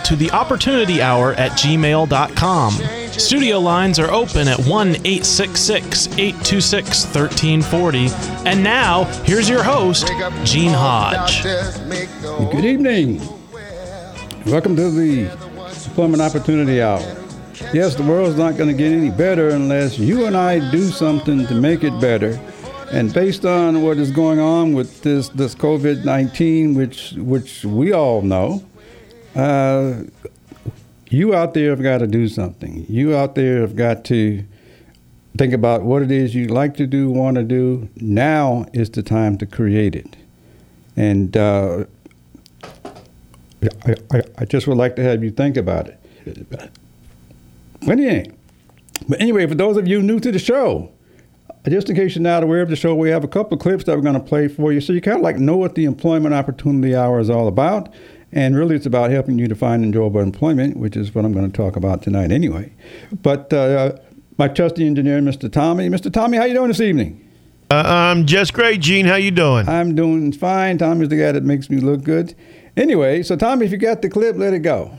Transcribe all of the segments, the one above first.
to the opportunity hour at gmail.com. Studio lines are open at 1 866 826 1340. And now, here's your host, Gene Hodge. Good evening. Welcome to the Employment Opportunity Hour. Yes, the world's not going to get any better unless you and I do something to make it better. And based on what is going on with this, this COVID 19, which, which we all know, uh, you out there have got to do something. You out there have got to think about what it is you like to do, want to do. Now is the time to create it. And uh, I, I, I, just would like to have you think about it. But anyway, but anyway, for those of you new to the show, just in case you're not aware of the show, we have a couple of clips that we're going to play for you so you kind of like know what the Employment Opportunity Hour is all about. And really, it's about helping you to find enjoyable employment, which is what I'm going to talk about tonight anyway. But uh, my trusty engineer, Mr. Tommy. Mr. Tommy, how you doing this evening? Uh, I'm just great, Gene. How you doing? I'm doing fine. Tommy's the guy that makes me look good. Anyway, so Tommy, if you got the clip, let it go.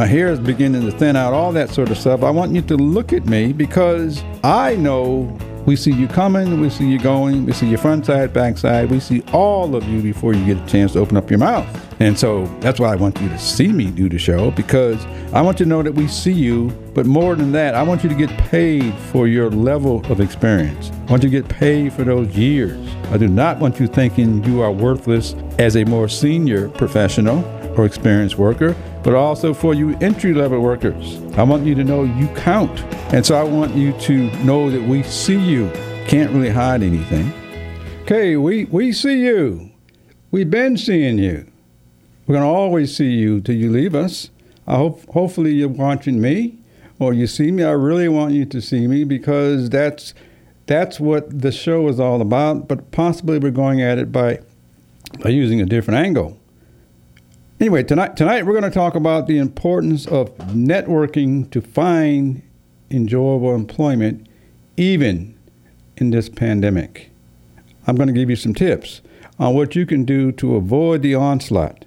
my hair is beginning to thin out, all that sort of stuff. I want you to look at me because I know we see you coming, we see you going, we see your front side, back side, we see all of you before you get a chance to open up your mouth. And so that's why I want you to see me do the show because I want you to know that we see you, but more than that, I want you to get paid for your level of experience. I want you to get paid for those years. I do not want you thinking you are worthless as a more senior professional or experienced worker but also for you entry level workers. I want you to know you count. And so I want you to know that we see you. Can't really hide anything. Okay, we, we see you. We've been seeing you. We're going to always see you till you leave us. I hope hopefully you're watching me or you see me. I really want you to see me because that's that's what the show is all about, but possibly we're going at it by by using a different angle. Anyway, tonight tonight we're going to talk about the importance of networking to find enjoyable employment even in this pandemic. I'm going to give you some tips on what you can do to avoid the onslaught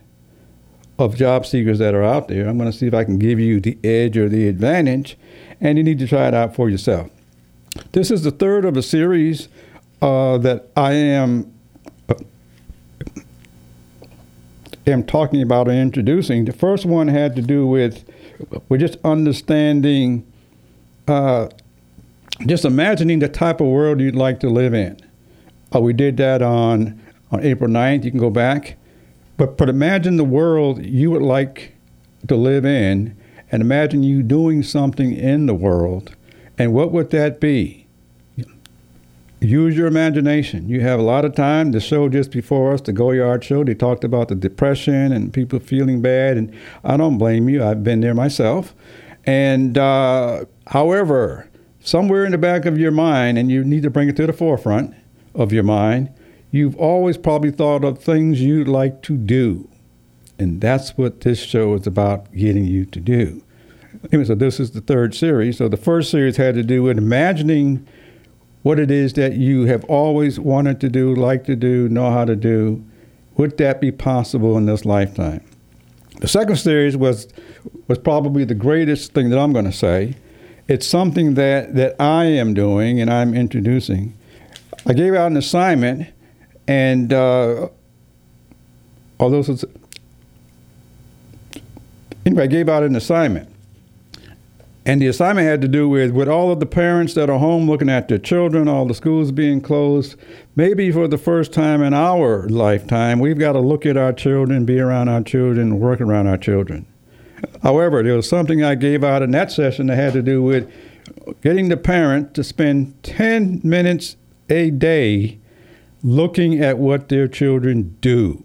of job seekers that are out there. I'm going to see if I can give you the edge or the advantage, and you need to try it out for yourself. This is the third of a series uh, that I am am talking about and introducing. The first one had to do with with just understanding, uh, just imagining the type of world you'd like to live in. Uh, we did that on on April 9th. You can go back, but but imagine the world you would like to live in, and imagine you doing something in the world, and what would that be? Use your imagination. You have a lot of time. The show just before us, the Goyard show, they talked about the depression and people feeling bad, and I don't blame you. I've been there myself. And uh, however, somewhere in the back of your mind, and you need to bring it to the forefront of your mind, you've always probably thought of things you'd like to do. And that's what this show is about getting you to do. Anyway, so this is the third series. So the first series had to do with imagining what it is that you have always wanted to do, like to do, know how to do. Would that be possible in this lifetime? The second series was was probably the greatest thing that I'm going to say. It's something that, that I am doing and I'm introducing. I gave out an assignment, and uh, although anyway, I gave out an assignment. And the assignment had to do with with all of the parents that are home looking at their children, all the schools being closed. Maybe for the first time in our lifetime, we've got to look at our children, be around our children, work around our children. However, there was something I gave out in that session that had to do with getting the parent to spend 10 minutes a day looking at what their children do.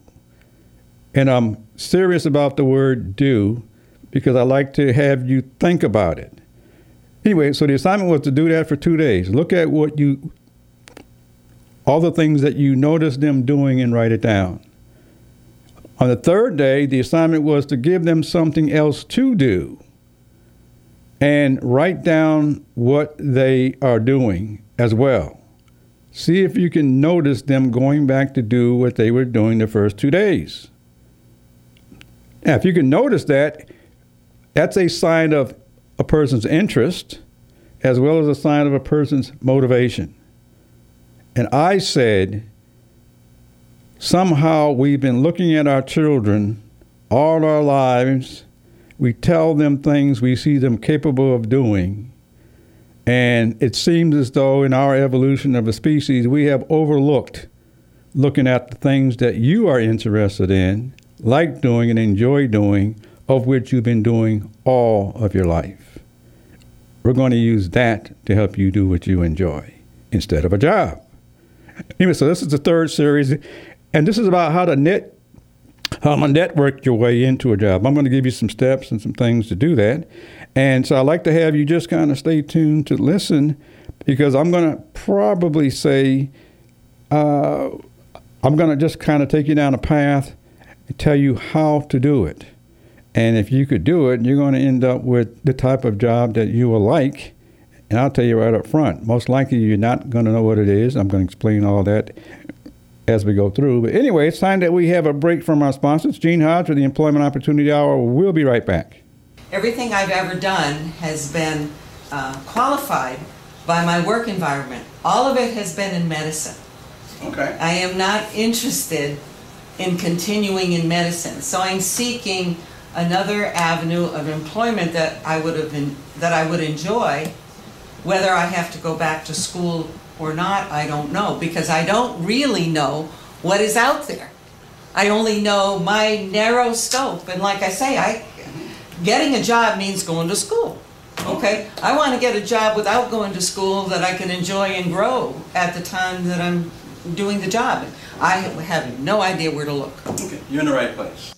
And I'm serious about the word do because I like to have you think about it. Anyway, so the assignment was to do that for two days. Look at what you, all the things that you notice them doing and write it down. On the third day, the assignment was to give them something else to do and write down what they are doing as well. See if you can notice them going back to do what they were doing the first two days. Now, if you can notice that, that's a sign of a person's interest as well as a sign of a person's motivation. And I said, somehow we've been looking at our children all our lives. We tell them things we see them capable of doing. And it seems as though in our evolution of a species, we have overlooked looking at the things that you are interested in, like doing, and enjoy doing, of which you've been doing all of your life. We're going to use that to help you do what you enjoy instead of a job. Anyway, so this is the third series, and this is about how to net how to network your way into a job. I'm going to give you some steps and some things to do that. And so I'd like to have you just kind of stay tuned to listen because I'm going to probably say, uh, I'm going to just kind of take you down a path and tell you how to do it. And if you could do it, you're going to end up with the type of job that you will like. And I'll tell you right up front, most likely you're not going to know what it is. I'm going to explain all that as we go through. But anyway, it's time that we have a break from our sponsors. Gene Hodge with the Employment Opportunity Hour. We'll be right back. Everything I've ever done has been uh, qualified by my work environment. All of it has been in medicine. Okay. I am not interested in continuing in medicine, so I'm seeking another avenue of employment that I would have been, that I would enjoy. Whether I have to go back to school or not, I don't know because I don't really know what is out there. I only know my narrow scope, and like I say, I getting a job means going to school. Okay, I want to get a job without going to school that I can enjoy and grow at the time that I'm doing the job. I have no idea where to look. Okay, you're in the right place.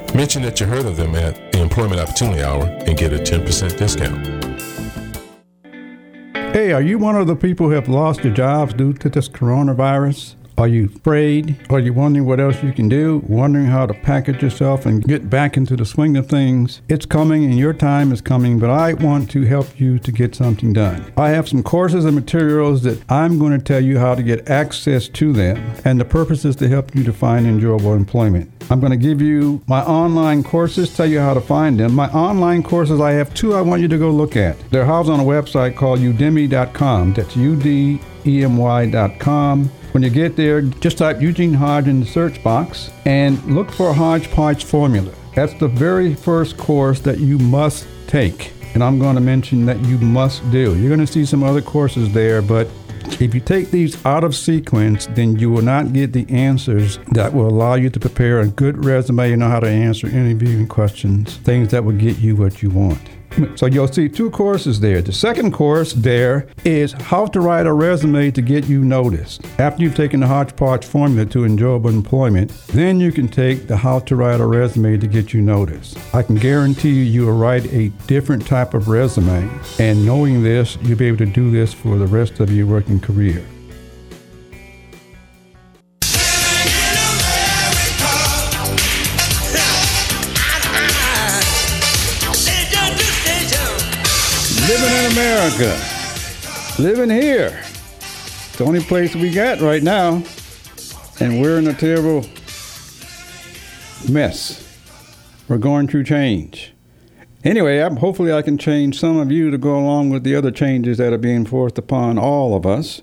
Mention that you heard of them at the Employment Opportunity Hour and get a 10% discount. Hey, are you one of the people who have lost your jobs due to this coronavirus? Are you afraid? Are you wondering what else you can do? Wondering how to package yourself and get back into the swing of things? It's coming and your time is coming, but I want to help you to get something done. I have some courses and materials that I'm going to tell you how to get access to them, and the purpose is to help you to find enjoyable employment. I'm going to give you my online courses, tell you how to find them. My online courses, I have two I want you to go look at. They're housed on a website called udemy.com. That's U D E M Y.com. When you get there, just type Eugene Hodge in the search box and look for Hodgepodge Formula. That's the very first course that you must take. And I'm going to mention that you must do. You're going to see some other courses there, but if you take these out of sequence, then you will not get the answers that will allow you to prepare a good resume and know how to answer interviewing questions, things that will get you what you want. So you'll see two courses there. The second course there is how to write a resume to get you noticed. After you've taken the hodgepodge formula to enjoyable employment, then you can take the how to write a resume to get you noticed. I can guarantee you you will write a different type of resume, and knowing this, you'll be able to do this for the rest of your working career. America. Living here. It's the only place we got right now. And we're in a terrible mess. We're going through change. Anyway, I'm, hopefully I can change some of you to go along with the other changes that are being forced upon all of us.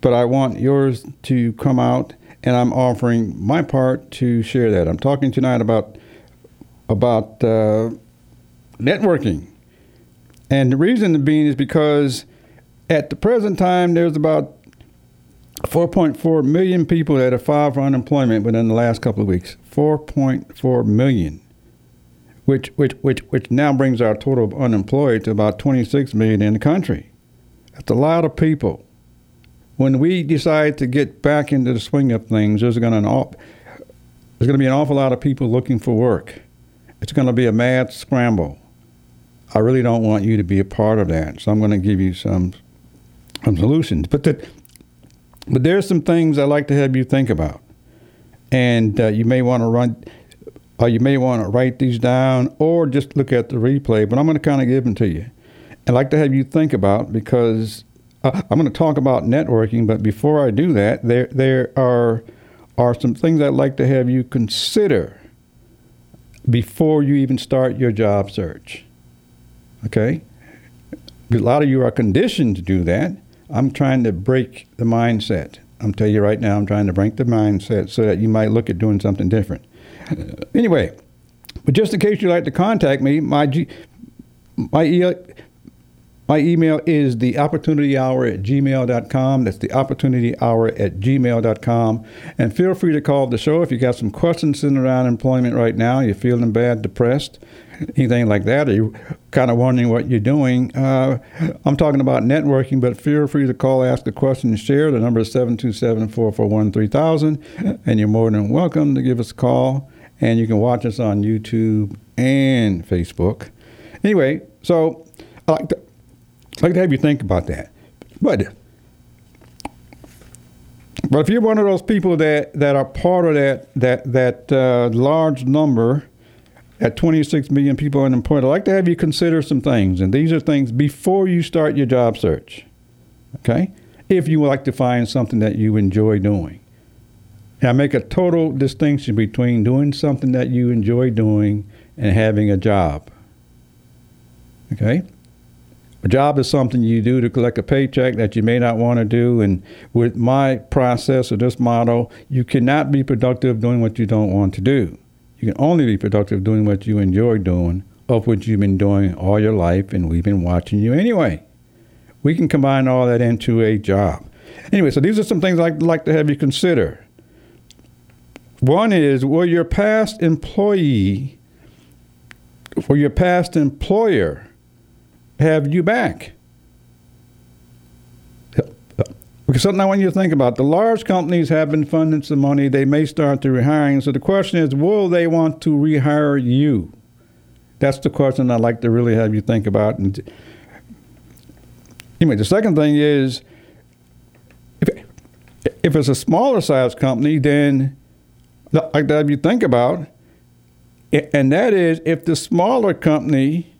But I want yours to come out, and I'm offering my part to share that. I'm talking tonight about about uh, networking. And the reason being is because at the present time, there's about 4.4 million people that have filed for unemployment within the last couple of weeks. 4.4 million, which, which, which, which now brings our total of unemployed to about 26 million in the country. That's a lot of people. When we decide to get back into the swing of things, there's going to there's going to be an awful lot of people looking for work. It's going to be a mad scramble. I really don't want you to be a part of that. So I'm going to give you some some solutions. But that, but there's some things I like to have you think about, and uh, you may want to run, or you may want to write these down, or just look at the replay. But I'm going to kind of give them to you. I'd like to have you think about because uh, I'm going to talk about networking. But before I do that, there there are are some things I'd like to have you consider before you even start your job search. Okay? A lot of you are conditioned to do that. I'm trying to break the mindset. I'm telling you right now, I'm trying to break the mindset so that you might look at doing something different. Anyway, but just in case you'd like to contact me, my G, my e- my email is the opportunity hour at gmail.com. That's the opportunity hour at gmail.com. And feel free to call the show if you got some questions sitting around employment right now, you're feeling bad, depressed, anything like that, or you're kind of wondering what you're doing. Uh, I'm talking about networking, but feel free to call, ask a question, and share. The number is 727 441 3000. And you're more than welcome to give us a call. And you can watch us on YouTube and Facebook. Anyway, so I like to I'd like to have you think about that. But but if you're one of those people that, that are part of that that that uh, large number at 26 million people unemployed, I'd like to have you consider some things. And these are things before you start your job search. Okay? If you would like to find something that you enjoy doing. I make a total distinction between doing something that you enjoy doing and having a job. Okay? A job is something you do to collect a paycheck that you may not want to do. And with my process or this model, you cannot be productive doing what you don't want to do. You can only be productive doing what you enjoy doing, of which you've been doing all your life, and we've been watching you anyway. We can combine all that into a job. Anyway, so these are some things I'd like to have you consider. One is will your past employee, or your past employer, have you back. Because something I want you to think about. The large companies have been funding some money. They may start to rehiring. So the question is, will they want to rehire you? That's the question I'd like to really have you think about. And anyway, the second thing is, if, if it's a smaller size company, then like to have you think about, and that is if the smaller company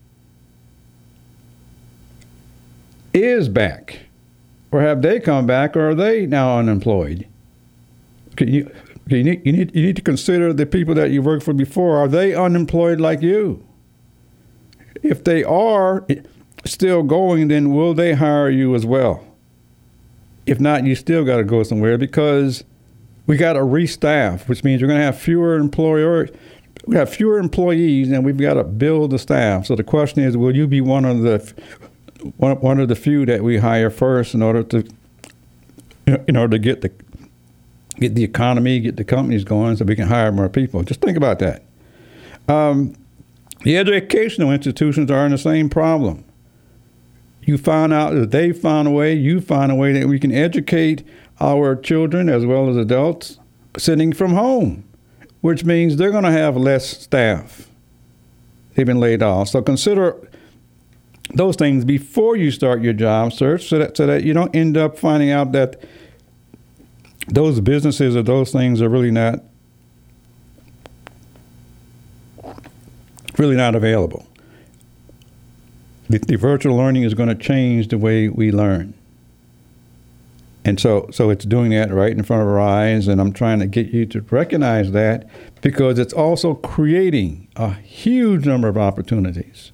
is back? Or have they come back, or are they now unemployed? You, you, need, you, need, you need to consider the people that you worked for before. Are they unemployed like you? If they are still going, then will they hire you as well? If not, you still got to go somewhere because we got to restaff, which means we're going to have fewer. We have fewer employees, and we've got to build the staff. So the question is, will you be one of the one, one of the few that we hire first in order to in order to get the get the economy, get the companies going, so we can hire more people. Just think about that. Um, the educational institutions are in the same problem. You find out that they find a way, you find a way that we can educate our children as well as adults sitting from home, which means they're going to have less staff. They've been laid off. So consider those things before you start your job search so that so that you don't end up finding out that those businesses or those things are really not really not available. The, the virtual learning is going to change the way we learn. And so, so it's doing that right in front of our eyes, and I'm trying to get you to recognize that because it's also creating a huge number of opportunities.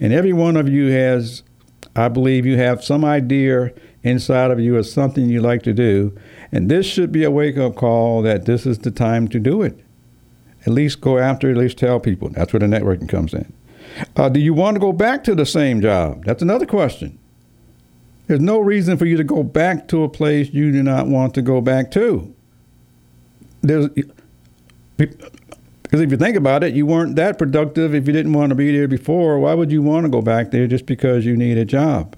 And every one of you has, I believe, you have some idea inside of you of something you like to do. And this should be a wake up call that this is the time to do it. At least go after at least tell people. That's where the networking comes in. Uh, do you want to go back to the same job? That's another question. There's no reason for you to go back to a place you do not want to go back to. There's because if you think about it, you weren't that productive if you didn't want to be there before. Why would you want to go back there just because you need a job?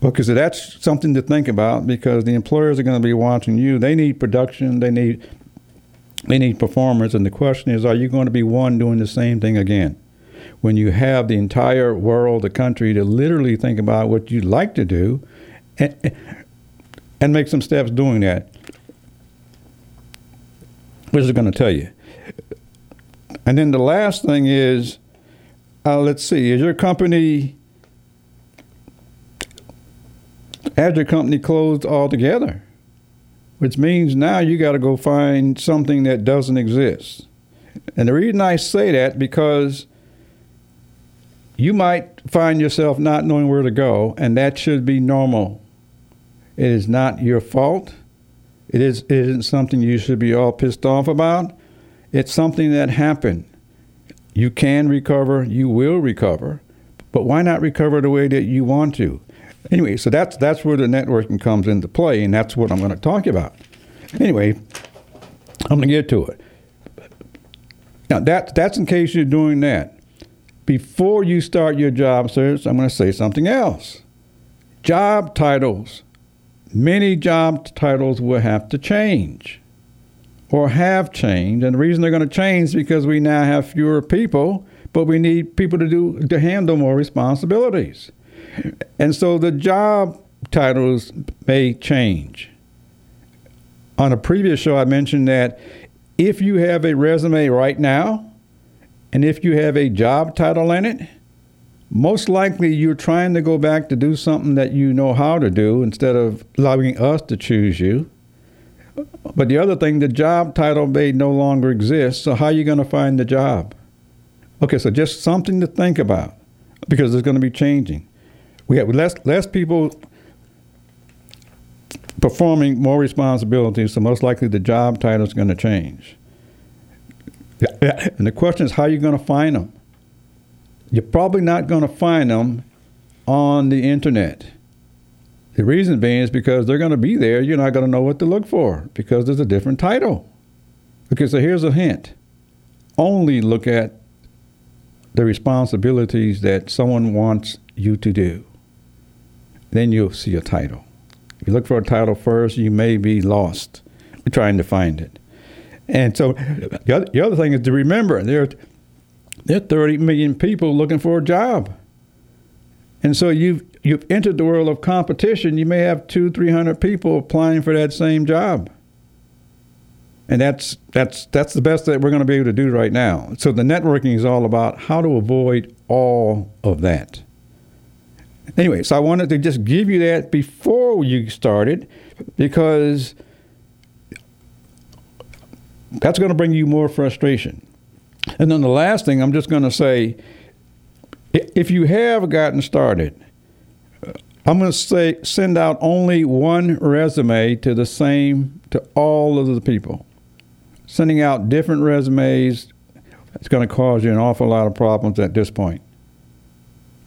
Because that's something to think about because the employers are going to be watching you. They need production, they need they need performance, and the question is, are you going to be one doing the same thing again? When you have the entire world, the country, to literally think about what you'd like to do, and, and make some steps doing that what is going to tell you? And then the last thing is, uh, let's see, is your company, has your company closed altogether? Which means now you got to go find something that doesn't exist. And the reason I say that because you might find yourself not knowing where to go, and that should be normal. It is not your fault. It is it isn't something you should be all pissed off about. It's something that happened. You can recover, you will recover, but why not recover the way that you want to? Anyway, so that's that's where the networking comes into play, and that's what I'm going to talk about. Anyway, I'm going to get to it. Now that that's in case you're doing that. Before you start your job search, I'm going to say something else. Job titles. Many job titles will have to change or have changed. And the reason they're going to change is because we now have fewer people, but we need people to do to handle more responsibilities. And so the job titles may change. On a previous show, I mentioned that if you have a resume right now, and if you have a job title in it, most likely you're trying to go back to do something that you know how to do instead of allowing us to choose you. But the other thing, the job title may no longer exist. So how are you going to find the job? Okay, so just something to think about because it's going to be changing. We have less less people performing more responsibilities, so most likely the job title is going to change. And the question is, how are you going to find them? You're probably not going to find them on the internet. The reason being is because they're going to be there. You're not going to know what to look for because there's a different title. Okay, so here's a hint only look at the responsibilities that someone wants you to do. Then you'll see a title. If you look for a title first, you may be lost trying to find it. And so the other, the other thing is to remember there, there are 30 million people looking for a job. And so you've you've entered the world of competition. You may have two, three hundred people applying for that same job, and that's that's that's the best that we're going to be able to do right now. So the networking is all about how to avoid all of that. Anyway, so I wanted to just give you that before you started, because that's going to bring you more frustration. And then the last thing I'm just going to say if you have gotten started, uh, I'm going to say send out only one resume to the same to all of the people. Sending out different resumes it's going to cause you an awful lot of problems at this point.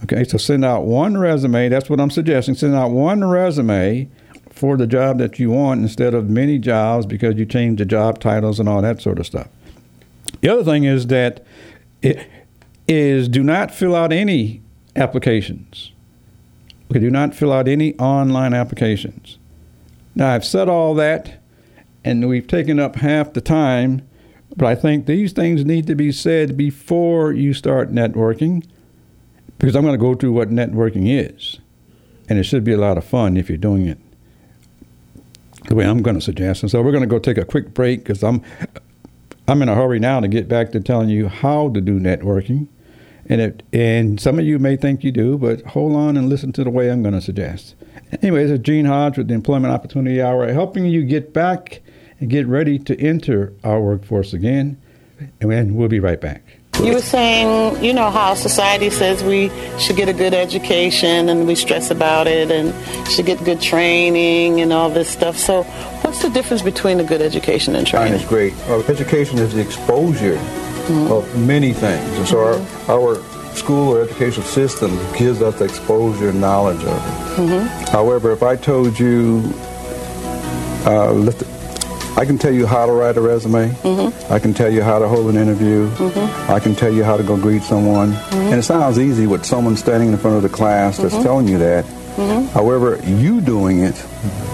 Okay, so send out one resume. That's what I'm suggesting. Send out one resume for the job that you want instead of many jobs because you change the job titles and all that sort of stuff. The other thing is that it is do not fill out any applications. Okay, do not fill out any online applications. Now I've said all that and we've taken up half the time, but I think these things need to be said before you start networking because I'm going to go through what networking is. And it should be a lot of fun if you're doing it the way I'm going to suggest. And so we're going to go take a quick break because I'm I'm in a hurry now to get back to telling you how to do networking. And it, and some of you may think you do, but hold on and listen to the way I'm going to suggest. Anyway, this is Gene Hodge with the Employment Opportunity Hour, helping you get back and get ready to enter our workforce again. And we'll be right back. You were saying, you know, how society says we should get a good education and we stress about it and should get good training and all this stuff. So, what's the difference between a good education and training? It's great. Well, education is the exposure mm-hmm. of many things. And so, mm-hmm. our, our school or educational system gives us exposure and knowledge of it. Mm-hmm. However, if I told you, uh, I can tell you how to write a resume. Mm-hmm. I can tell you how to hold an interview. Mm-hmm. I can tell you how to go greet someone. Mm-hmm. And it sounds easy with someone standing in front of the class that's mm-hmm. telling you that. Mm-hmm. However, you doing it,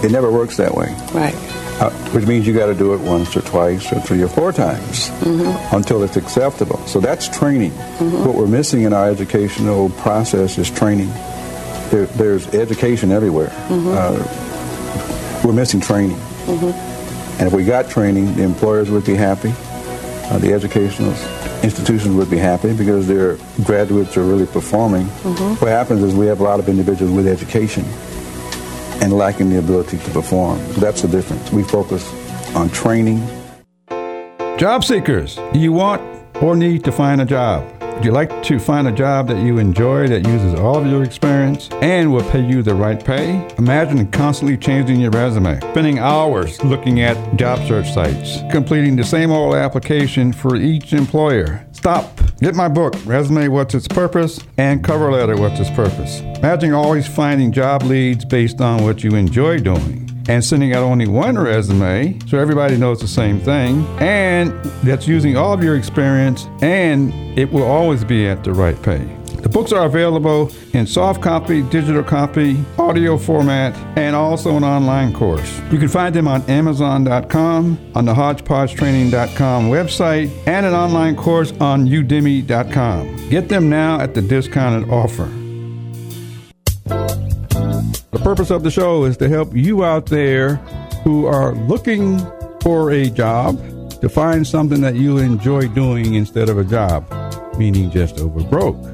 it never works that way. Right. Uh, which means you got to do it once or twice or three or four times mm-hmm. until it's acceptable. So that's training. What we're missing in our educational process is training. There, there's education everywhere. Uh, we're missing training. And if we got training, the employers would be happy. Uh, the educational institutions would be happy because their graduates are really performing. Mm-hmm. What happens is we have a lot of individuals with education and lacking the ability to perform. That's the difference. We focus on training. Job seekers, do you want or need to find a job? Would you like to find a job that you enjoy that uses all of your experience and will pay you the right pay? Imagine constantly changing your resume, spending hours looking at job search sites, completing the same old application for each employer. Stop. Get my book, Resume What's Its Purpose, and Cover Letter What's Its Purpose. Imagine always finding job leads based on what you enjoy doing and sending out only one resume so everybody knows the same thing and that's using all of your experience and it will always be at the right pay. Books are available in soft copy, digital copy, audio format, and also an online course. You can find them on Amazon.com, on the HodgepodgeTraining.com website, and an online course on Udemy.com. Get them now at the discounted offer. The purpose of the show is to help you out there who are looking for a job to find something that you enjoy doing instead of a job, meaning just over broke.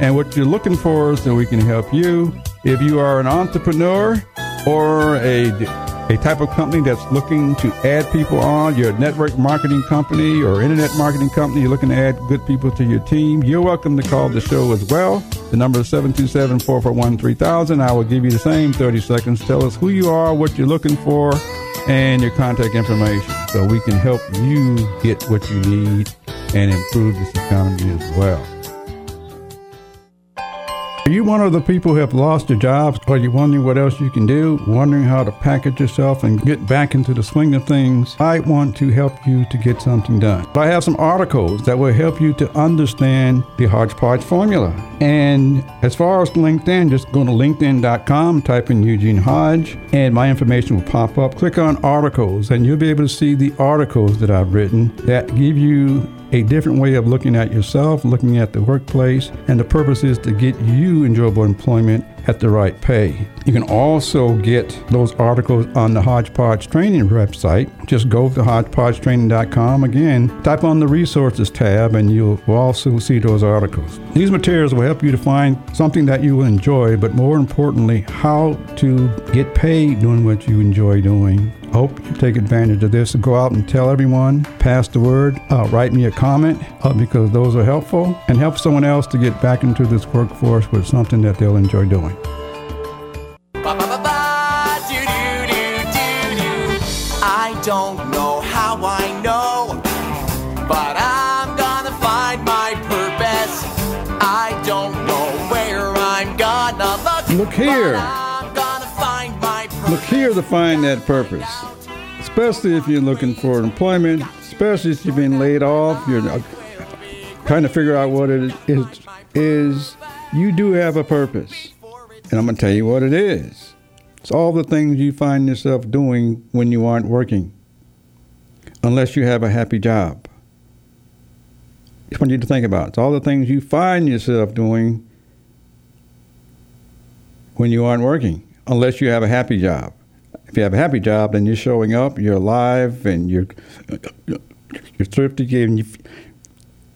and what you're looking for so we can help you. If you are an entrepreneur or a a type of company that's looking to add people on, your network marketing company or internet marketing company, you're looking to add good people to your team, you're welcome to call the show as well. The number is 727 441 3000. I will give you the same 30 seconds. Tell us who you are, what you're looking for, and your contact information so we can help you get what you need and improve this economy as well. Are you one of the people who have lost your jobs? Are you wondering what else you can do? Wondering how to package yourself and get back into the swing of things? I want to help you to get something done. I have some articles that will help you to understand the hodgepodge formula. And as far as LinkedIn, just go to linkedin.com, type in Eugene Hodge, and my information will pop up. Click on articles, and you'll be able to see the articles that I've written that give you a different way of looking at yourself, looking at the workplace, and the purpose is to get you enjoyable employment at the right pay. You can also get those articles on the Hodgepodge Training website. Just go to hodgepodgetraining.com again, type on the resources tab, and you'll also see those articles. These materials will help you to find something that you will enjoy, but more importantly, how to get paid doing what you enjoy doing hope you take advantage of this and go out and tell everyone, pass the word, uh, write me a comment uh, because those are helpful and help someone else to get back into this workforce with something that they'll enjoy doing. I don't know how I know, but I'm gonna find my purpose. I don't know where I'm gonna look. Look here. Look here to find that purpose, especially if you're looking for employment, especially if you've been laid off, you're uh, trying to figure out what it is, is you do have a purpose. And I'm going to tell you what it is. It's all the things you find yourself doing when you aren't working, unless you have a happy job. It's want you to think about. It's all the things you find yourself doing when you aren't working, unless you have a happy job. If you have a happy job, then you're showing up, you're alive, and you're you're thrifty, and you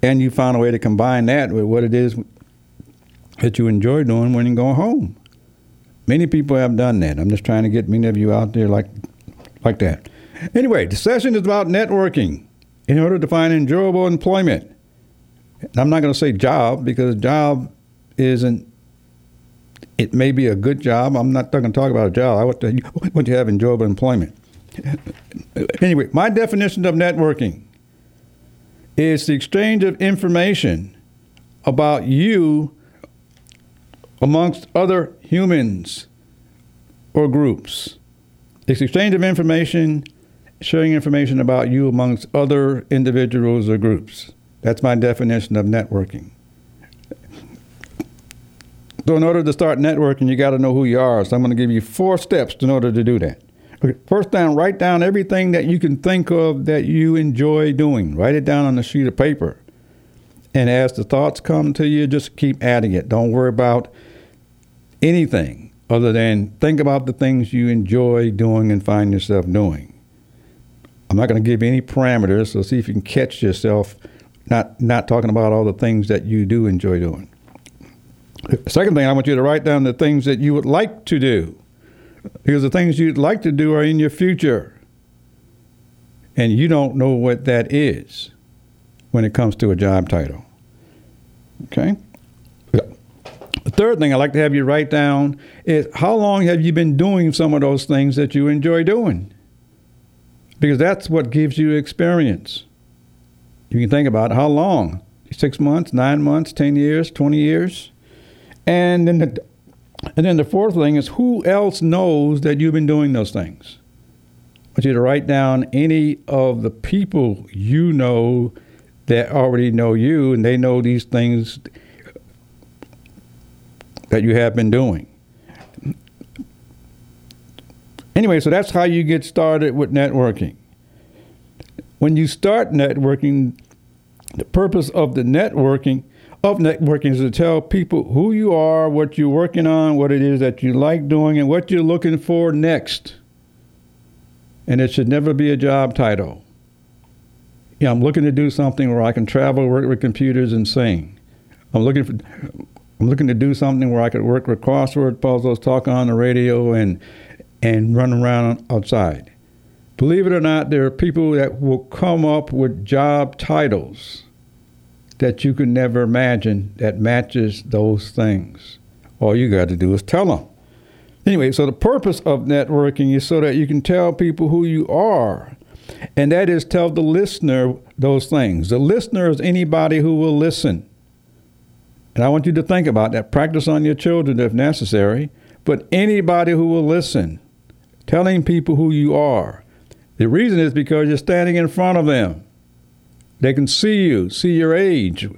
and you found a way to combine that with what it is that you enjoy doing when you go home. Many people have done that. I'm just trying to get many of you out there like like that. Anyway, the session is about networking in order to find enjoyable employment. And I'm not going to say job because job isn't it may be a good job. I'm not going to talk about a job. I want to, want to have enjoyable employment. anyway, my definition of networking is the exchange of information about you amongst other humans or groups. It's exchange of information, sharing information about you amongst other individuals or groups. That's my definition of networking. So, in order to start networking, you got to know who you are. So, I'm going to give you four steps in order to do that. Okay, first down, write down everything that you can think of that you enjoy doing. Write it down on a sheet of paper. And as the thoughts come to you, just keep adding it. Don't worry about anything other than think about the things you enjoy doing and find yourself doing. I'm not going to give you any parameters, so see if you can catch yourself not not talking about all the things that you do enjoy doing. Second thing, I want you to write down the things that you would like to do. Because the things you'd like to do are in your future. And you don't know what that is when it comes to a job title. Okay? The third thing I'd like to have you write down is how long have you been doing some of those things that you enjoy doing? Because that's what gives you experience. You can think about how long six months, nine months, 10 years, 20 years. And then the, and then the fourth thing is who else knows that you've been doing those things? I want you to write down any of the people you know that already know you and they know these things that you have been doing. Anyway, so that's how you get started with networking. When you start networking, the purpose of the networking of networking is to tell people who you are, what you're working on, what it is that you like doing, and what you're looking for next. And it should never be a job title. Yeah, I'm looking to do something where I can travel, work with computers, and sing. I'm looking for I'm looking to do something where I could work with crossword puzzles, talk on the radio, and and run around outside. Believe it or not, there are people that will come up with job titles that you could never imagine that matches those things. All you got to do is tell them. Anyway, so the purpose of networking is so that you can tell people who you are. And that is tell the listener those things. The listener is anybody who will listen. And I want you to think about that. Practice on your children if necessary. But anybody who will listen, telling people who you are. The reason is because you're standing in front of them. They can see you, see your age,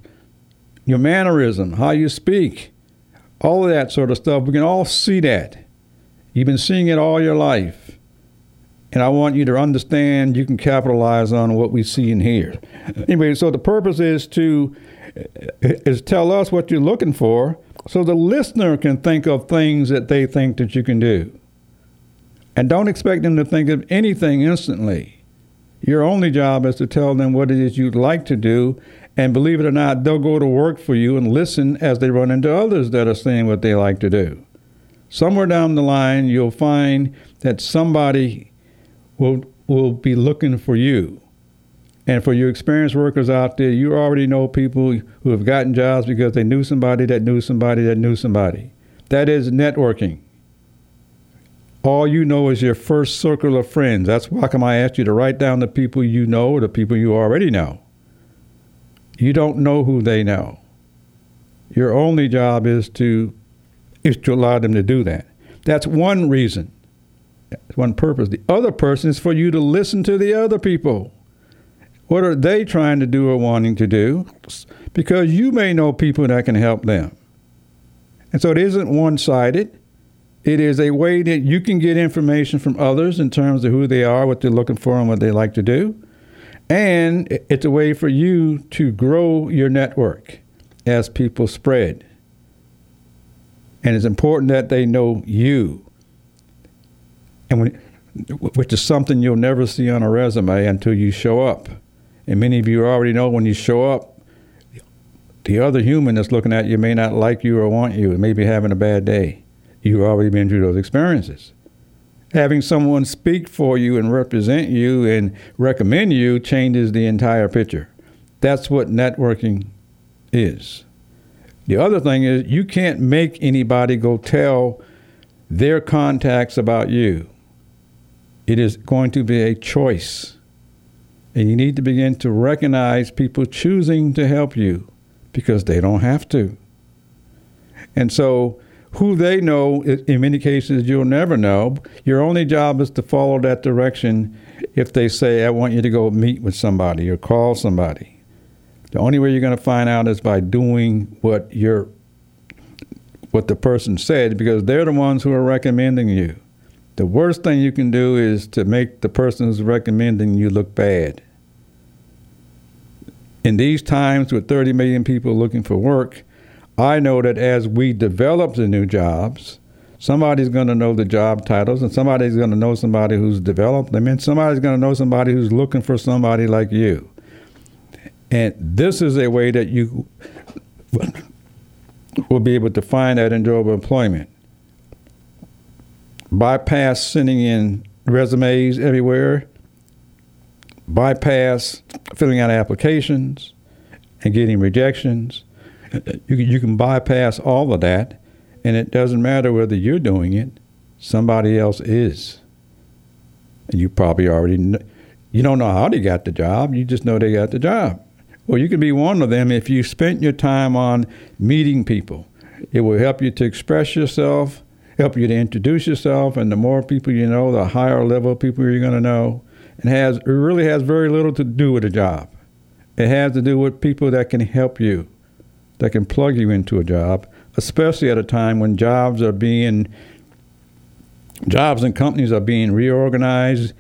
your mannerism, how you speak, all of that sort of stuff. We can all see that. You've been seeing it all your life. And I want you to understand you can capitalize on what we see and hear. Anyway, so the purpose is to is tell us what you're looking for so the listener can think of things that they think that you can do. And don't expect them to think of anything instantly. Your only job is to tell them what it is you'd like to do, and believe it or not, they'll go to work for you and listen as they run into others that are saying what they like to do. Somewhere down the line, you'll find that somebody will will be looking for you. And for your experienced workers out there, you already know people who have gotten jobs because they knew somebody that knew somebody that knew somebody. That is networking all you know is your first circle of friends. That's why come I asked you to write down the people you know, the people you already know. You don't know who they know. Your only job is to is to allow them to do that. That's one reason. That's one purpose. The other person is for you to listen to the other people. What are they trying to do or wanting to do? Because you may know people that can help them. And so it isn't one sided. It is a way that you can get information from others in terms of who they are, what they're looking for, and what they like to do. And it's a way for you to grow your network as people spread. And it's important that they know you. And when, which is something you'll never see on a resume until you show up. And many of you already know when you show up, the other human that's looking at you may not like you or want you, and may be having a bad day. You've already been through those experiences. Having someone speak for you and represent you and recommend you changes the entire picture. That's what networking is. The other thing is, you can't make anybody go tell their contacts about you. It is going to be a choice. And you need to begin to recognize people choosing to help you because they don't have to. And so who they know, in many cases, you'll never know. Your only job is to follow that direction if they say, I want you to go meet with somebody or call somebody. The only way you're going to find out is by doing what you're what the person said because they're the ones who are recommending you. The worst thing you can do is to make the person who's recommending you look bad. In these times with 30 million people looking for work, I know that as we develop the new jobs, somebody's going to know the job titles and somebody's going to know somebody who's developed them and somebody's going to know somebody who's looking for somebody like you. And this is a way that you will be able to find that enjoyable employment. Bypass sending in resumes everywhere, bypass filling out applications and getting rejections. You, you can bypass all of that, and it doesn't matter whether you're doing it, somebody else is. And you probably already know, you don't know how they got the job, you just know they got the job. Well, you can be one of them if you spent your time on meeting people. It will help you to express yourself, help you to introduce yourself, and the more people you know, the higher level people you're going to know. It has it really has very little to do with a job. It has to do with people that can help you, that can plug you into a job, especially at a time when jobs are being jobs and companies are being reorganized,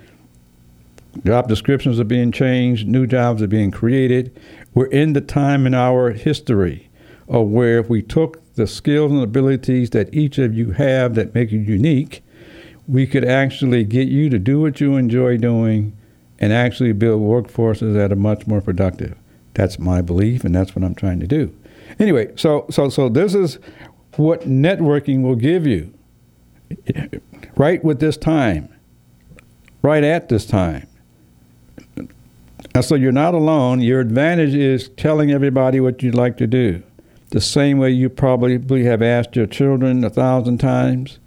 job descriptions are being changed, new jobs are being created. We're in the time in our history of where if we took the skills and abilities that each of you have that make you unique, we could actually get you to do what you enjoy doing and actually build workforces that are much more productive. That's my belief, and that's what I'm trying to do. Anyway, so so so this is what networking will give you. Right with this time, right at this time. And so you're not alone. Your advantage is telling everybody what you'd like to do. The same way you probably have asked your children a thousand times.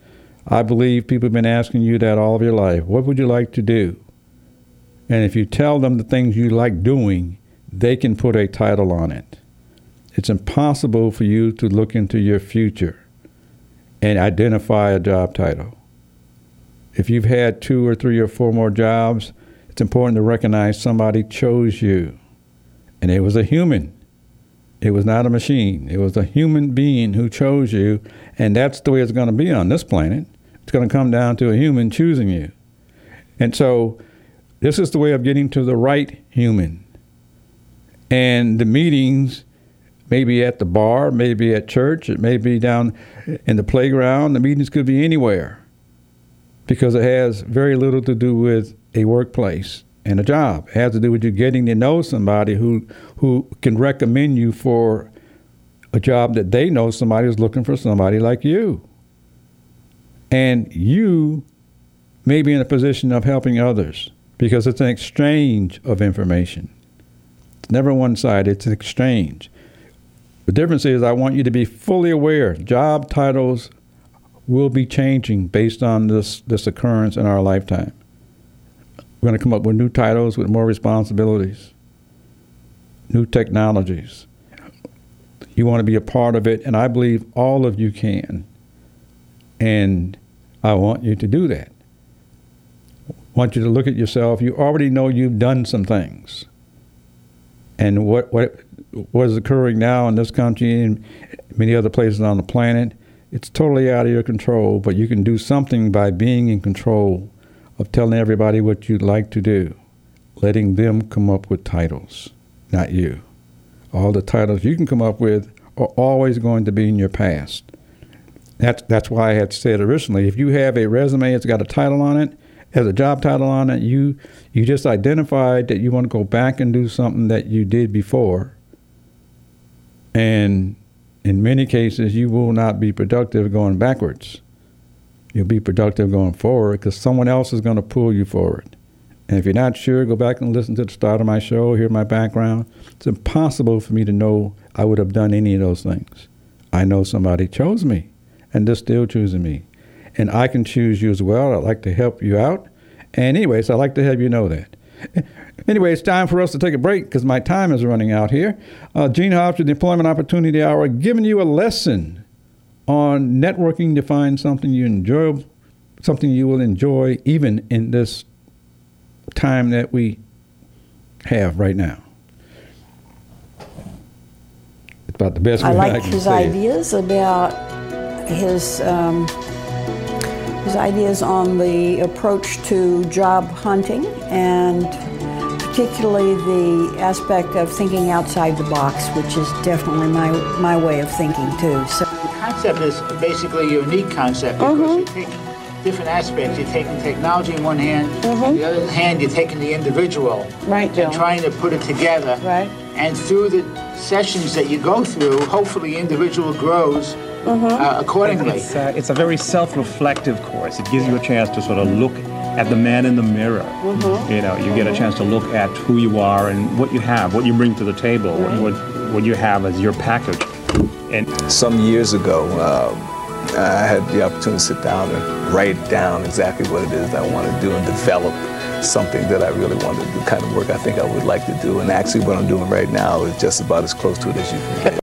I believe people have been asking you that all of your life. What would you like to do? And if you tell them the things you like doing, they can put a title on it. It's impossible for you to look into your future and identify a job title. If you've had two or three or four more jobs, it's important to recognize somebody chose you. And it was a human. It was not a machine. It was a human being who chose you. And that's the way it's going to be on this planet. It's going to come down to a human choosing you. And so this is the way of getting to the right human. And the meetings maybe at the bar, maybe at church, it may be down in the playground. The meetings could be anywhere because it has very little to do with a workplace and a job. It has to do with you getting to know somebody who who can recommend you for a job that they know somebody is looking for somebody like you. And you may be in a position of helping others because it's an exchange of information. It's never one sided, it's an exchange. The difference is, I want you to be fully aware job titles will be changing based on this, this occurrence in our lifetime. We're going to come up with new titles with more responsibilities, new technologies. You want to be a part of it, and I believe all of you can. And I want you to do that. I want you to look at yourself. You already know you've done some things. And what, what, what is occurring now in this country and many other places on the planet, it's totally out of your control, but you can do something by being in control of telling everybody what you'd like to do, letting them come up with titles, not you. All the titles you can come up with are always going to be in your past. That's, that's why I had said originally if you have a resume that's got a title on it, has a job title on it, you, you just identified that you want to go back and do something that you did before. And in many cases, you will not be productive going backwards. You'll be productive going forward because someone else is going to pull you forward. And if you're not sure, go back and listen to the start of my show, hear my background. It's impossible for me to know I would have done any of those things. I know somebody chose me, and they're still choosing me. And I can choose you as well. I'd like to help you out. And, anyways, I'd like to have you know that. Anyway, it's time for us to take a break because my time is running out here. Uh, Gene Hodge with the Employment Opportunity Hour giving you a lesson on networking to find something you enjoy, something you will enjoy even in this time that we have right now. It's about the best I like can his say it. ideas about his um, his ideas on the approach to job hunting and particularly the aspect of thinking outside the box, which is definitely my, my way of thinking too. So The concept is basically a unique concept because you take different aspects. You're taking technology in one hand, on the other hand, you're taking the individual Right, Joe. and trying to put it together. Right. And through the sessions that you go through, hopefully, the individual grows uh, accordingly. It's, uh, it's a very self-reflective course. It gives you a chance to sort of look at the man in the mirror. You know, you get a chance to look at who you are and what you have, what you bring to the table, what, what, what you have as your package. And Some years ago, um, I had the opportunity to sit down and write down exactly what it is that I want to do and develop something that I really want to do, kind of work I think I would like to do. And actually, what I'm doing right now is just about as close to it as you can get.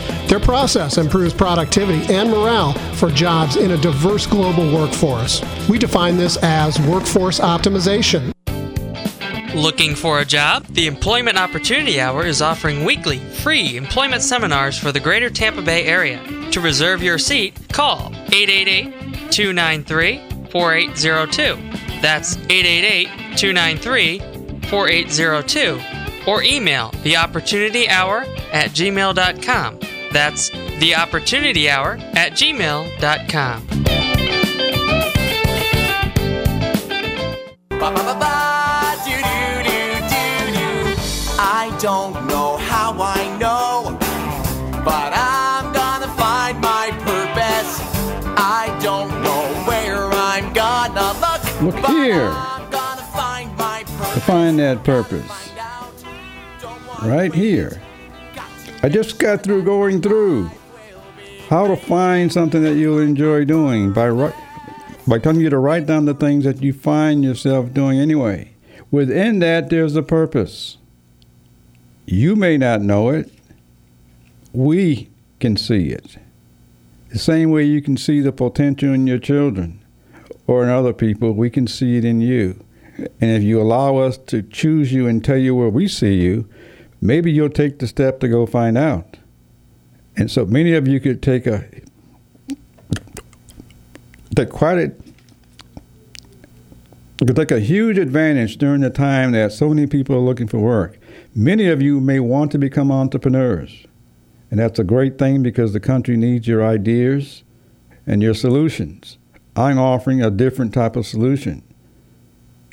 Their process improves productivity and morale for jobs in a diverse global workforce. We define this as workforce optimization. Looking for a job? The Employment Opportunity Hour is offering weekly free employment seminars for the greater Tampa Bay area. To reserve your seat, call 888 293 4802. That's 888 293 4802. Or email theopportunityhour at gmail.com. That's theopportunityhour at gmail.com. Ba-ba-ba-ba, do-do-do-do-do. I don't know how I know, but I'm gonna find my purpose. I don't know where I'm gonna look. Look but here. I'm gonna find my purpose. to find that purpose. Right here. I just got through going through how to find something that you'll enjoy doing by by telling you to write down the things that you find yourself doing anyway. Within that, there's a purpose. You may not know it. We can see it. The same way you can see the potential in your children or in other people, we can see it in you. And if you allow us to choose you and tell you where we see you, maybe you'll take the step to go find out. And so many of you could take a take quite a could take a huge advantage during the time that so many people are looking for work. Many of you may want to become entrepreneurs. And that's a great thing because the country needs your ideas and your solutions. I'm offering a different type of solution.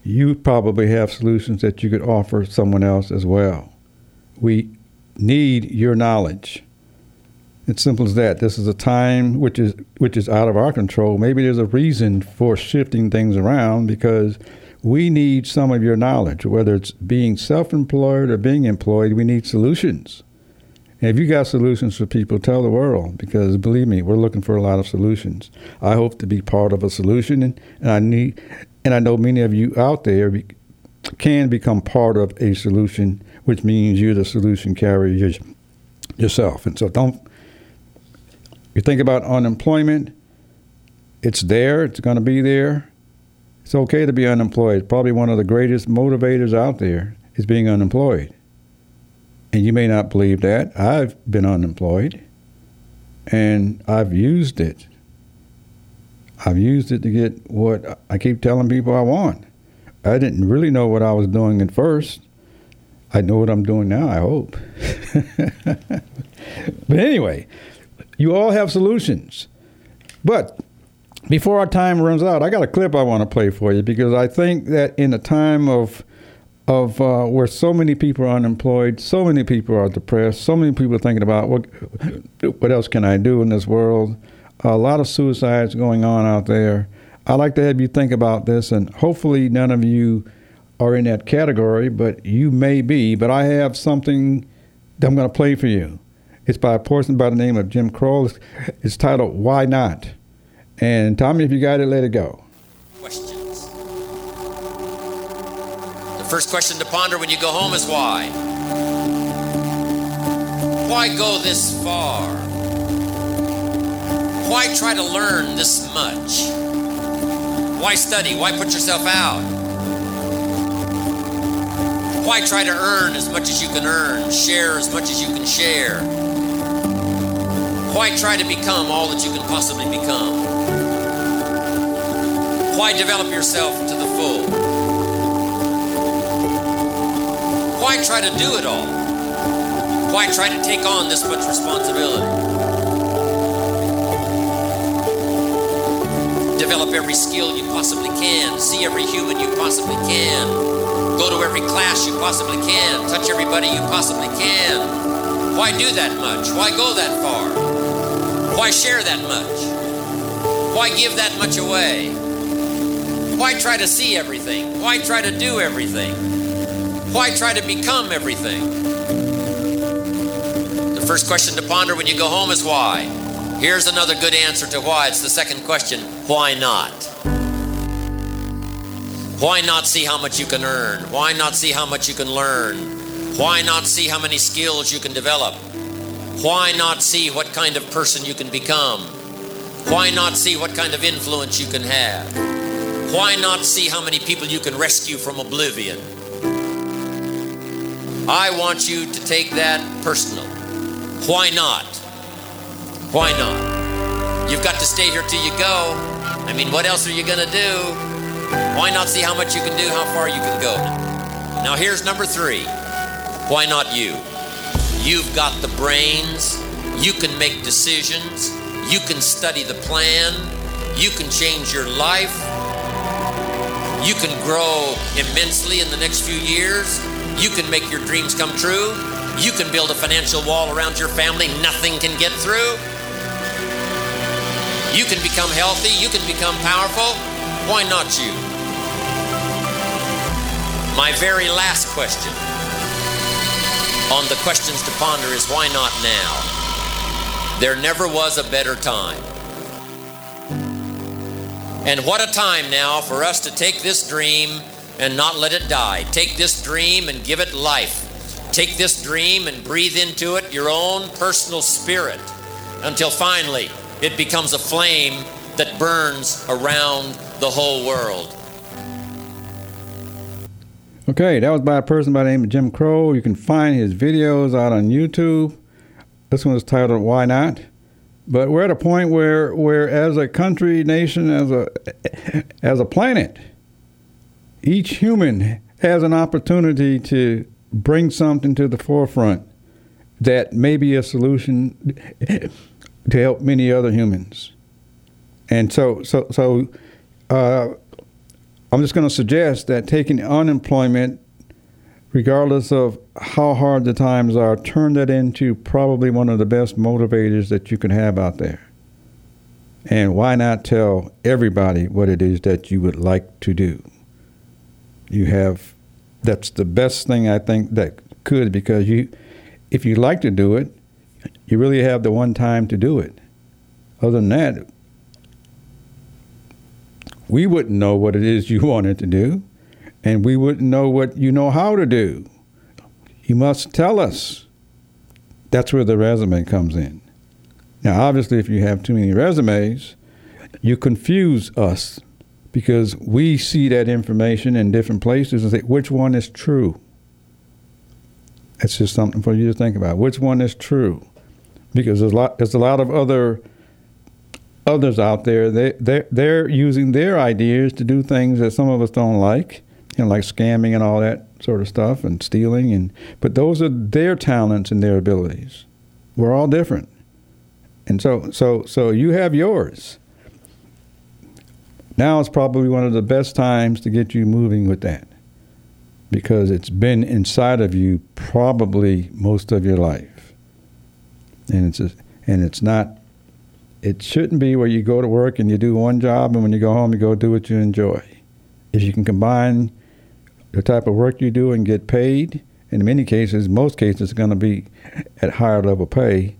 You probably have solutions that you could offer someone else as well. We need your knowledge. It's simple as that. This is a time which is which is out of our control. Maybe there's a reason for shifting things around because we need some of your knowledge, whether it's being self-employed or being employed. We need solutions. And if you got solutions for people, tell the world because believe me, we're looking for a lot of solutions. I hope to be part of a solution, and, and I need, and I know many of you out there can become part of a solution, which means you're the solution carrier yourself. And so don't. You think about unemployment. It's there. It's going to be there. It's okay to be unemployed. Probably one of the greatest motivators out there is being unemployed. And you may not believe that. I've been unemployed and I've used it. I've used it to get what I keep telling people I want. I didn't really know what I was doing at first. I know what I'm doing now, I hope. but anyway, you all have solutions. But before our time runs out, I got a clip I want to play for you because I think that in a time of of uh, where so many people are unemployed, so many people are depressed, so many people are thinking about what what else can I do in this world. A lot of suicides going on out there. I'd like to have you think about this, and hopefully none of you are in that category, but you may be. But I have something that I'm going to play for you. It's by a person by the name of Jim Kroll. It's, titled "Why Not," and me if you got it. Let it go. Questions. The first question to ponder when you go home is why? Why go this far? Why try to learn this much? Why study? Why put yourself out? Why try to earn as much as you can earn, share as much as you can share? Why try to become all that you can possibly become? Why develop yourself to the full? Why try to do it all? Why try to take on this much responsibility? Develop every skill you possibly can, see every human you possibly can, go to every class you possibly can, touch everybody you possibly can. Why do that much? Why go that far? Why share that much? Why give that much away? Why try to see everything? Why try to do everything? Why try to become everything? The first question to ponder when you go home is why. Here's another good answer to why. It's the second question why not? Why not see how much you can earn? Why not see how much you can learn? Why not see how many skills you can develop? Why not see what kind of person you can become? Why not see what kind of influence you can have? Why not see how many people you can rescue from oblivion? I want you to take that personal. Why not? Why not? You've got to stay here till you go. I mean, what else are you going to do? Why not see how much you can do, how far you can go? Now, here's number three. Why not you? You've got the brains. You can make decisions. You can study the plan. You can change your life. You can grow immensely in the next few years. You can make your dreams come true. You can build a financial wall around your family nothing can get through. You can become healthy. You can become powerful. Why not you? My very last question on the questions to ponder is why not now? There never was a better time. And what a time now for us to take this dream and not let it die. Take this dream and give it life. Take this dream and breathe into it your own personal spirit until finally it becomes a flame that burns around the whole world. Okay, that was by a person by the name of Jim Crow. You can find his videos out on YouTube. This one is titled "Why Not." But we're at a point where, where as a country, nation, as a as a planet, each human has an opportunity to bring something to the forefront that may be a solution to help many other humans. And so, so, so, uh, I'm just going to suggest that taking unemployment, regardless of how hard the times are, turn that into probably one of the best motivators that you can have out there. And why not tell everybody what it is that you would like to do? You have, that's the best thing I think that could, because you, if you like to do it, you really have the one time to do it. Other than that, we wouldn't know what it is you wanted to do, and we wouldn't know what you know how to do. You must tell us. That's where the resume comes in. Now, obviously, if you have too many resumes, you confuse us because we see that information in different places and say, which one is true? That's just something for you to think about. Which one is true? Because there's a lot, there's a lot of other others out there. They they they're using their ideas to do things that some of us don't like, you know, like scamming and all that sort of stuff and stealing. And but those are their talents and their abilities. We're all different, and so so so you have yours. Now is probably one of the best times to get you moving with that because it's been inside of you probably most of your life. And it's and it's not it shouldn't be where you go to work and you do one job and when you go home you go do what you enjoy. If you can combine the type of work you do and get paid, in many cases, most cases, it's going to be at higher level pay,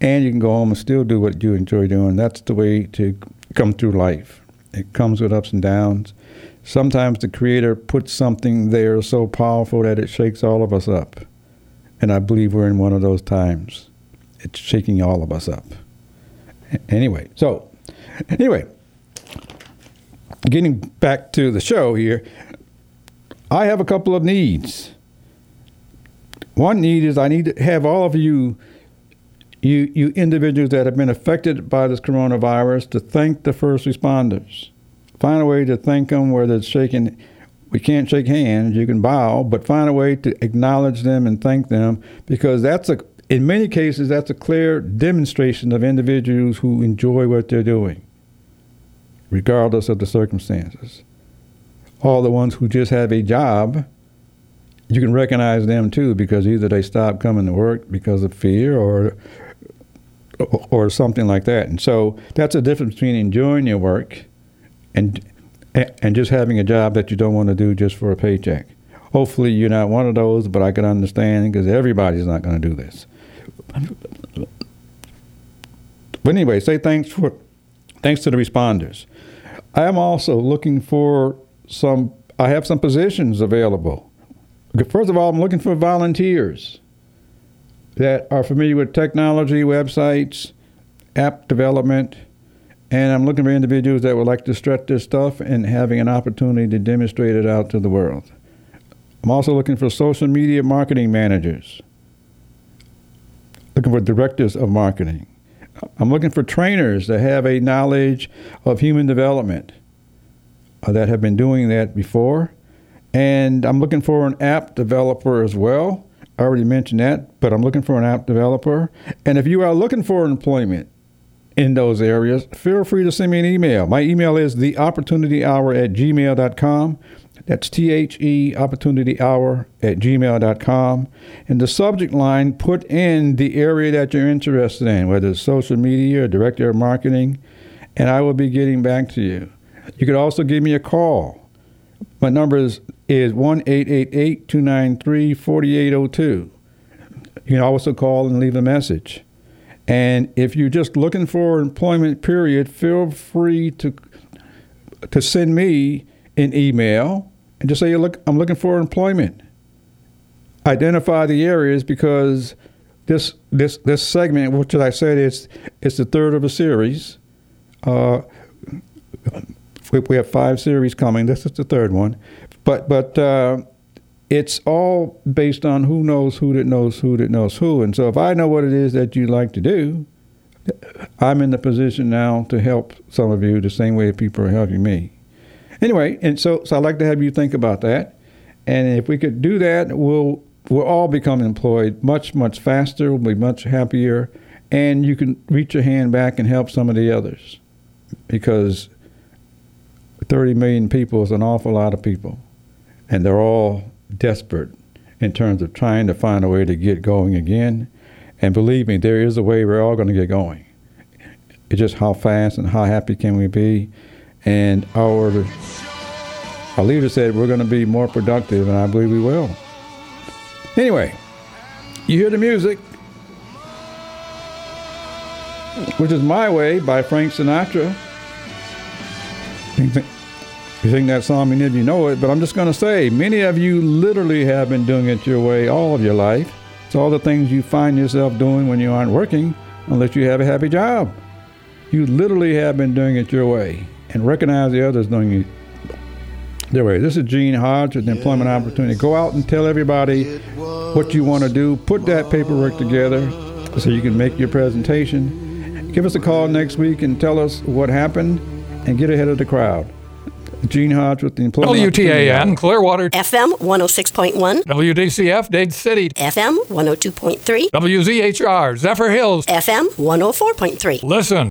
and you can go home and still do what you enjoy doing. That's the way to come through life. It comes with ups and downs. Sometimes the Creator puts something there so powerful that it shakes all of us up. And I believe we're in one of those times. It's shaking all of us up. Anyway, so anyway, getting back to the show here, I have a couple of needs. One need is I need to have all of you, you, you individuals that have been affected by this coronavirus, to thank the first responders. Find a way to thank them, whether it's shaking. We can't shake hands. You can bow, but find a way to acknowledge them and thank them because that's a in many cases, that's a clear demonstration of individuals who enjoy what they're doing, regardless of the circumstances. All the ones who just have a job, you can recognize them too because either they stop coming to work because of fear or or something like that. And so that's the difference between enjoying your work and and just having a job that you don't want to do just for a paycheck. Hopefully, you're not one of those, but I can understand because everybody's not going to do this. But anyway, say thanks for thanks to the responders. I am also looking for some. I have some positions available. First of all, I'm looking for volunteers that are familiar with technology, websites, app development, and I'm looking for individuals that would like to stretch their stuff and having an opportunity to demonstrate it out to the world. I'm also looking for social media marketing managers looking for directors of marketing. I'm looking for trainers that have a knowledge of human development uh, that have been doing that before. And I'm looking for an app developer as well. I already mentioned that, but I'm looking for an app developer. And if you are looking for employment in those areas, feel free to send me an email. My email is theopportunityhour at gmail.com. That's T H E opportunity hour at gmail.com. In the subject line, put in the area that you're interested in, whether it's social media or director of marketing, and I will be getting back to you. You could also give me a call. My number is, is 1 293 4802. You can also call and leave a message. And if you're just looking for employment, period, feel free to to send me an email and just say, you look, I'm looking for employment. Identify the areas because this this this segment, which I said is it's the third of a series. Uh, we have five series coming. This is the third one, but but uh, it's all based on who knows who that knows who that knows who. And so if I know what it is that you like to do, I'm in the position now to help some of you the same way people are helping me. Anyway, and so so I'd like to have you think about that. And if we could do that, we'll we'll all become employed much much faster. We'll be much happier, and you can reach your hand back and help some of the others, because 30 million people is an awful lot of people, and they're all desperate in terms of trying to find a way to get going again. And believe me, there is a way we're all going to get going. It's just how fast and how happy can we be and our our leader said we're going to be more productive, and I believe we will. Anyway, you hear the music, which is "My Way" by Frank Sinatra. You think that song, many of you know it, but I'm just going to say, many of you literally have been doing it your way all of your life. It's all the things you find yourself doing when you aren't working, unless you have a happy job. You literally have been doing it your way and recognize the others doing it their way. This is Gene Hodge with the Employment Opportunity. Go out and tell everybody what you want to do. Put that paperwork together so you can make your presentation. Give us a call next week and tell us what happened and get ahead of the crowd. Gene Hodge with the Employment Opportunity. WTAN Clearwater FM 106.1 WDCF Dade City FM 102.3 WZHR Zephyrhills FM 104.3 Listen